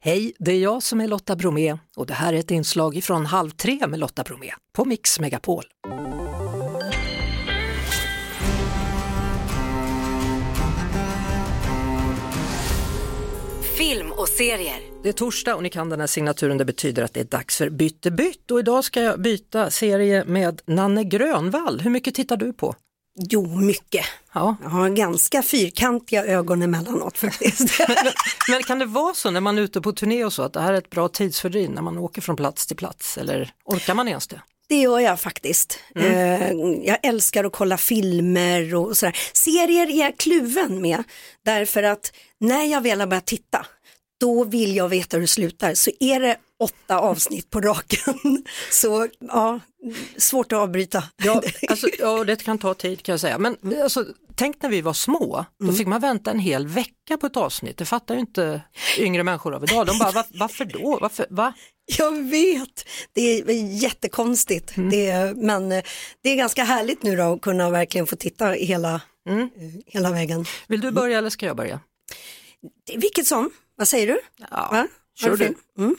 Hej, det är jag som är Lotta Bromé och det här är ett inslag från Halv tre med Lotta Bromé på Mix Megapol. Film och serier. Det är torsdag och ni kan den här signaturen, det betyder att det är dags för Bytte bytt och idag ska jag byta serie med Nanne Grönvall. Hur mycket tittar du på? Jo, mycket. Ja. Jag har ganska fyrkantiga ögon emellanåt faktiskt. Men kan det vara så när man är ute på turné och så att det här är ett bra tidsfördriv när man åker från plats till plats eller orkar man ens det? Det gör jag faktiskt. Eh, jag älskar att kolla filmer och sådär. Serier är jag kluven med därför att när jag väl har börjat titta då vill jag veta hur det slutar. Så är det åtta avsnitt på raken så ja, svårt att avbryta. Ja, alltså, ja, det kan ta tid kan jag säga. Men alltså, tänk när vi var små, då fick man vänta en hel vecka på ett avsnitt. Det fattar ju inte yngre människor av idag. De bara, "Va- varför då? Varför? Va? Jag vet, det är jättekonstigt. Det är, men eh, det är ganska härligt nu då att kunna verkligen få titta hela, eh, hela vägen. Vill du börja eller ska jag börja? Vilket som, vad säger du? Ja, Va? kör du. Mm.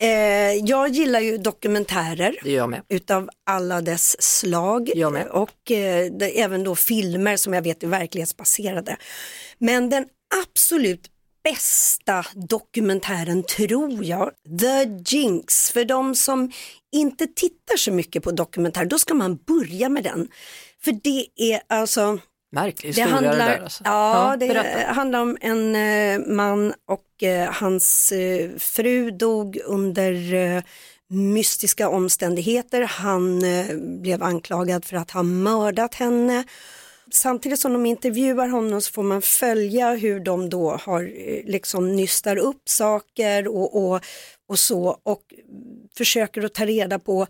Eh, jag gillar ju dokumentärer jag utav alla dess slag Jag med. och eh, det, även då filmer som jag vet är verklighetsbaserade. Men den absolut bästa dokumentären tror jag, The Jinx, för de som inte tittar så mycket på dokumentärer, då ska man börja med den. För det är alltså Märklig det historia handlar, det där. Alltså. ja, det berätta. handlar om en eh, man och eh, hans eh, fru dog under eh, mystiska omständigheter. Han eh, blev anklagad för att ha mördat henne. Samtidigt som de intervjuar honom så får man följa hur de då har eh, liksom nystar upp saker och, och, och så och försöker att ta reda på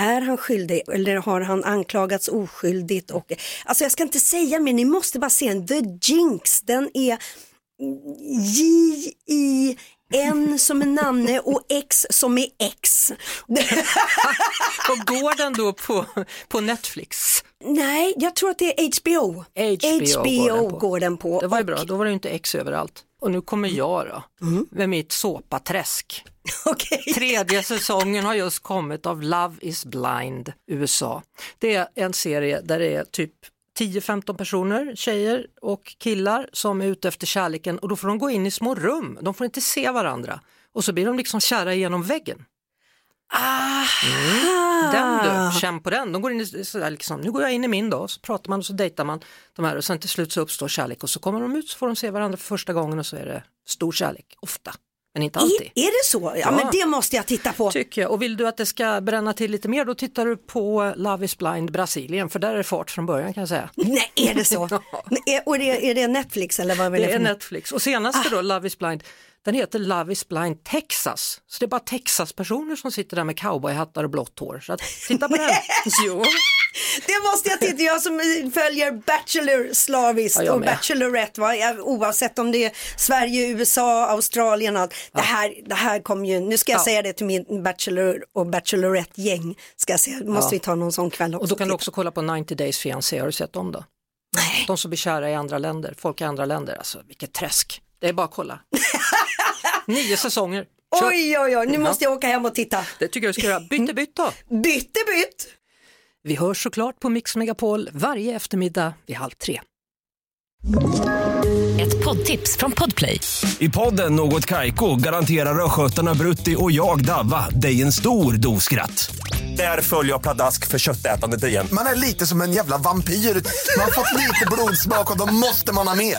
är han skyldig eller har han anklagats oskyldigt? Och, alltså jag ska inte säga mer, ni måste bara se den. The Jinx, den är J-I-N som är Nanne och X som är X. Och går den då på, på Netflix? Nej, jag tror att det är HBO. HBO går den på. går den på. Det var ju Och- bra, då var det inte X överallt. Och nu kommer jag då, med mitt såpaträsk. Okej. Tredje säsongen har just kommit av Love is blind USA. Det är en serie där det är typ 10-15 personer, tjejer och killar som är ute efter kärleken och då får de gå in i små rum, de får inte se varandra och så blir de liksom kära genom väggen. Ah, Den du, känn på den. De går in i, sådär liksom, nu går jag in i min då, så pratar man och så dejtar man de här och sen till slut så uppstår kärlek och så kommer de ut så får de se varandra för första gången och så är det stor kärlek, ofta, men inte alltid. är, är det så? Ja, Ja. men det måste jag titta på. Tycker jag. Och vill du att det ska bränna till lite mer då tittar du på Love is blind Brasilien för där är det fart från början kan jag säga. Nej, är det så? Är- Och är det, är det Netflix eller vad är det, Det är Netflix och senaste då Love is blind den heter Love is blind Texas. Så det är bara Texas-personer som sitter där med cowboyhattar och blått hår. Så att, titta på den. jo. Det måste jag titta, jag som följer Bachelor slaviskt Ja, och. Bachelorette, va? Oavsett om det är Sverige, USA, Australien, allt. Det, här, det här kommer ju, nu ska jag Ja. säga det till min Bachelor och Bachelorette-gäng, ska jag säga, måste Ja. vi ta någon sån kväll också. Och då kan du också kolla på 90 Days Fiancé, har du sett dem då? Nej. De som blir kära i andra länder, folk i andra länder, alltså vilket träsk. Det är bara att kolla. Nio säsonger. Kör. Oj, oj, oj, nu måste jag åka hem och titta. Det tycker jag du ska göra. Bytte bytt då. Bytte bytt! Vi hörs såklart på Mix Megapol varje eftermiddag vid halv tre. Ett poddtips från Podplay. I podden Något Kaiko garanterar östgötarna Brutti och jag, Davva, dig en stor dos skratt. Där följer jag pladask för köttätandet igen. Man är lite som en jävla vampyr. Man har fått lite blodsmak och då måste man ha mer.